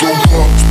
don't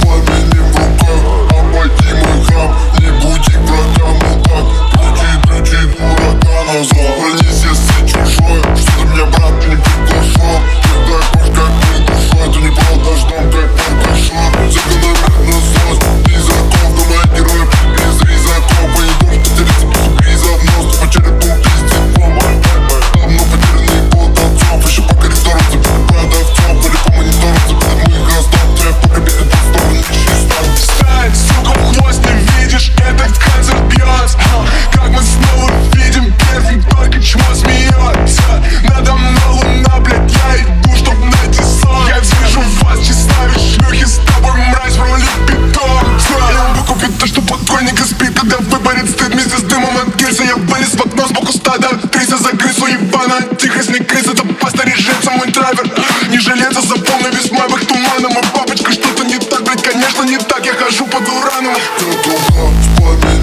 я вылез в окно сбоку стада. Крыса за крысу ебана. Тихость не крыса, это паста режется мой драйвер. А, не жалеться за полный весь мавых туманом И папочка что-то не так, блядь, конечно не так. Я хожу по дурану. Ты в